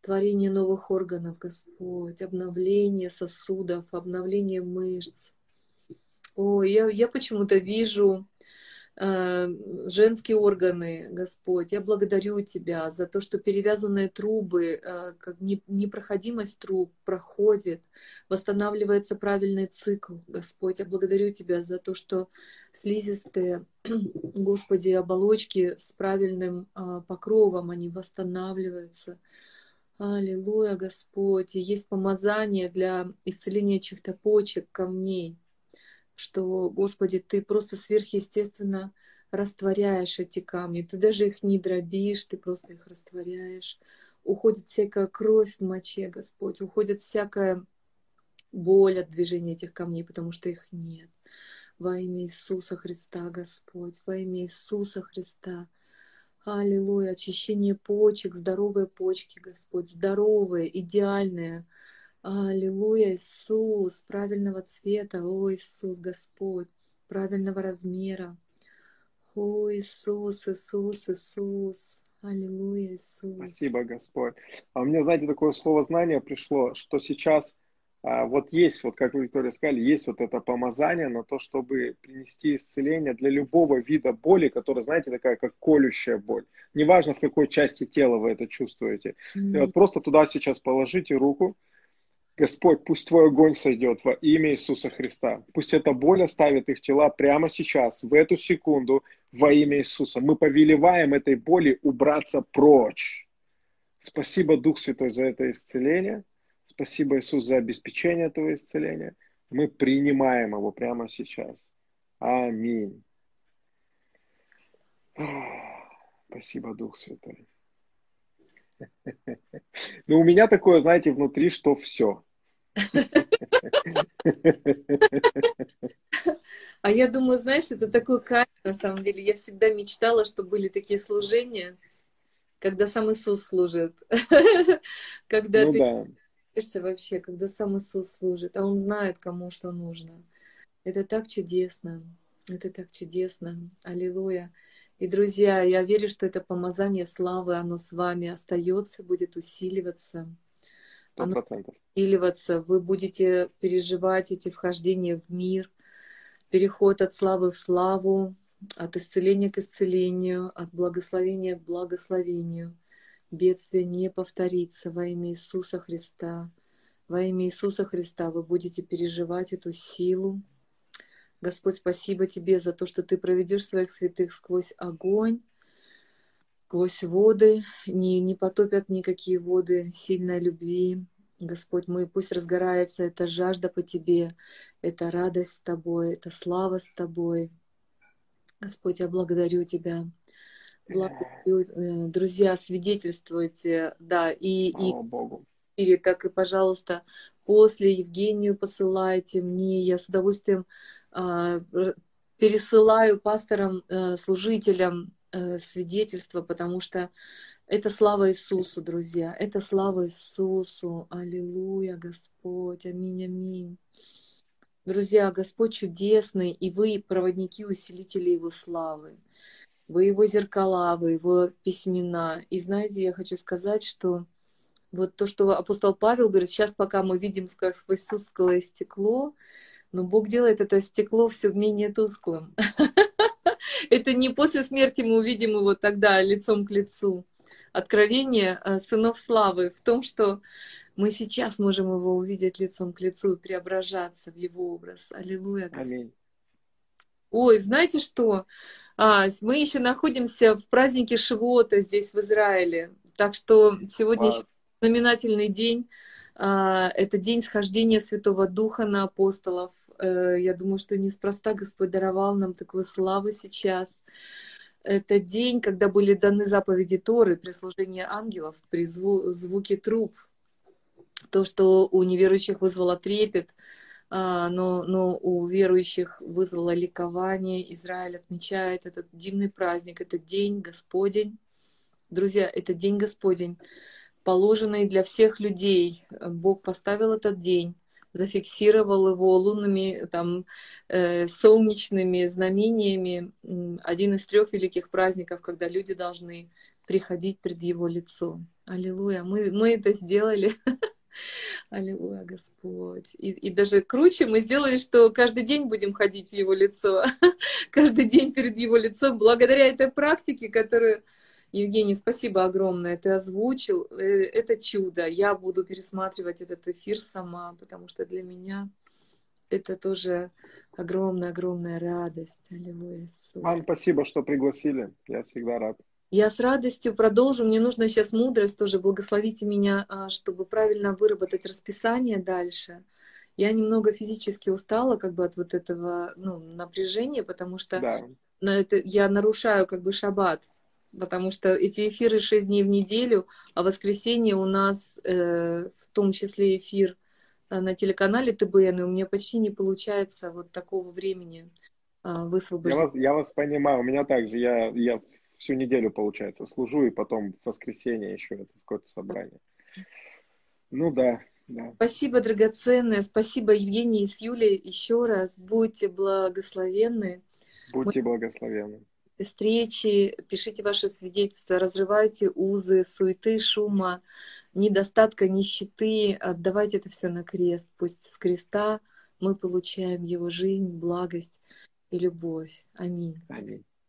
Творение новых органов, Господь, обновление сосудов, обновление мышц. О, я, я почему-то вижу женские органы, Господь. Я благодарю Тебя за то, что перевязанные трубы, э, как непроходимость труб проходит, восстанавливается правильный цикл, Господь. Я благодарю Тебя за то, что слизистые, [clears throat] Господи, оболочки с правильным э, покровом, они восстанавливаются. Аллилуйя, Господь. И есть помазание для исцеления чьих-то почек, камней что, Господи, Ты просто сверхъестественно растворяешь эти камни. Ты даже их не дробишь, Ты просто их растворяешь. Уходит всякая кровь в моче, Господь, уходит всякая боль от движения этих камней, потому что их нет. Во имя Иисуса Христа, Господь, во имя Иисуса Христа. Аллилуйя, очищение почек, здоровые почки, Господь, здоровые, идеальные, Аллилуйя, Иисус, правильного цвета, о Иисус, Господь, правильного размера. О Иисус, Иисус, Иисус, Аллилуйя, Иисус. Спасибо, Господь. А у меня, знаете, такое слово знание пришло, что сейчас а, вот есть, вот как вы, Виктория, сказали, есть вот это помазание на то, чтобы принести исцеление для любого вида боли, которая, знаете, такая как колющая боль. Неважно, в какой части тела вы это чувствуете. Mm-hmm. И вот просто туда сейчас положите руку, Господь, пусть Твой огонь сойдет во имя Иисуса Христа. Пусть эта боль оставит их тела прямо сейчас, в эту секунду, во имя Иисуса. Мы повелеваем этой боли убраться прочь. Спасибо, Дух Святой, за это исцеление. Спасибо, Иисус, за обеспечение этого исцеления. Мы принимаем его прямо сейчас. Аминь. Спасибо, Дух Святой. [laughs] Ну, у меня такое, знаете, внутри, что все. А я думаю, знаешь, это такой кайф, на самом деле. Я всегда мечтала, что были такие служения, когда сам Иисус служит. [laughs] Когда ну, ты да вообще, когда сам Иисус служит, а Он знает, кому что нужно. Это так чудесно. Это так чудесно. Аллилуйя. И, друзья, я верю, что это помазание славы, оно с вами остается, будет усиливаться. 100%. Оно усиливаться. Вы будете переживать эти вхождения в мир, переход от славы в славу, от исцеления к исцелению, от благословения к благословению бедствие не повторится во имя Иисуса Христа. Во имя Иисуса Христа вы будете переживать эту силу. Господь, спасибо Тебе за то, что Ты проведешь своих святых сквозь огонь, сквозь воды, не, не потопят никакие воды сильной любви. Господь, мы пусть разгорается эта жажда по Тебе, эта радость с Тобой, эта слава с Тобой. Господь, я благодарю Тебя Э, друзья, свидетельствуйте, да, и, и, Богу. и как и, пожалуйста, после Евгению посылайте мне, я с удовольствием пересылаю пасторам, э, служителям э, свидетельства, потому что это слава Иисусу, друзья, это слава Иисусу, аллилуйя, Господь, аминь, аминь. Друзья, Господь чудесный, и вы проводники, усилители Его славы вы его зеркала, вы его письмена. И знаете, я хочу сказать, что вот то, что апостол Павел говорит, сейчас пока мы видим как сквозь тусклое стекло, но Бог делает это стекло все менее тусклым. [laughs] Это не после смерти мы увидим его тогда лицом к лицу. Откровение э, сынов славы в том, что мы сейчас можем его увидеть лицом к лицу и преображаться в его образ. Аллилуйя. Аминь. Ой, знаете что? А, мы еще находимся в празднике Шивота здесь, в Израиле. Так что сегодня а... знаменательный день. А, это день схождения Святого Духа на апостолов. Э, я думаю, что неспроста Господь даровал нам такую славу сейчас. Это день, когда были даны заповеди Торы при служении ангелов, при зву- звуке труб. То, что у неверующих вызвало трепет, а, но, но у верующих вызвало ликование. Израиль отмечает этот дивный праздник, это День Господень. Друзья, это День Господень, положенный для всех людей. Бог поставил этот день, зафиксировал его лунными, там, э, солнечными знамениями. Один из трех великих праздников, когда люди должны приходить пред Его лицо. Аллилуйя, мы, мы это сделали. [laughs] Аллилуйя, Господь. И, и даже круче мы сделали, что каждый день будем ходить в Его лицо, [laughs] каждый день перед Его лицом, благодаря этой практике, которую Евгений, спасибо огромное, ты озвучил. Э, это чудо. Я буду пересматривать этот эфир сама, потому что для меня это тоже огромная-огромная радость. Аллилуйя. Вам спасибо, что пригласили. Я всегда рад. Я с радостью продолжу. Мне нужно сейчас мудрость тоже. Благословите меня, а, чтобы правильно выработать расписание дальше. Я немного физически устала как бы от вот этого ну, напряжения, потому что да. на это, я нарушаю как бы шаббат, потому что эти эфиры 6 дней в неделю, а воскресенье у нас э, в том числе эфир э, на телеканале ТБН, и у меня почти не получается вот такого времени э, высвобождать. Я вас, я вас понимаю, у меня также, я, я всю неделю, получается, служу, и потом в воскресенье еще это какое-то собрание. Ну да, да. Спасибо, драгоценное. Спасибо, Евгений и с Юлей. Еще раз будьте благословенны. Будьте Мы... благословенны. Встречи, пишите ваши свидетельства, разрывайте узы, суеты, шума. недостатка, нищеты, отдавать это все на крест. Пусть с креста мы получаем Его жизнь, благость и любовь. Аминь. Аминь.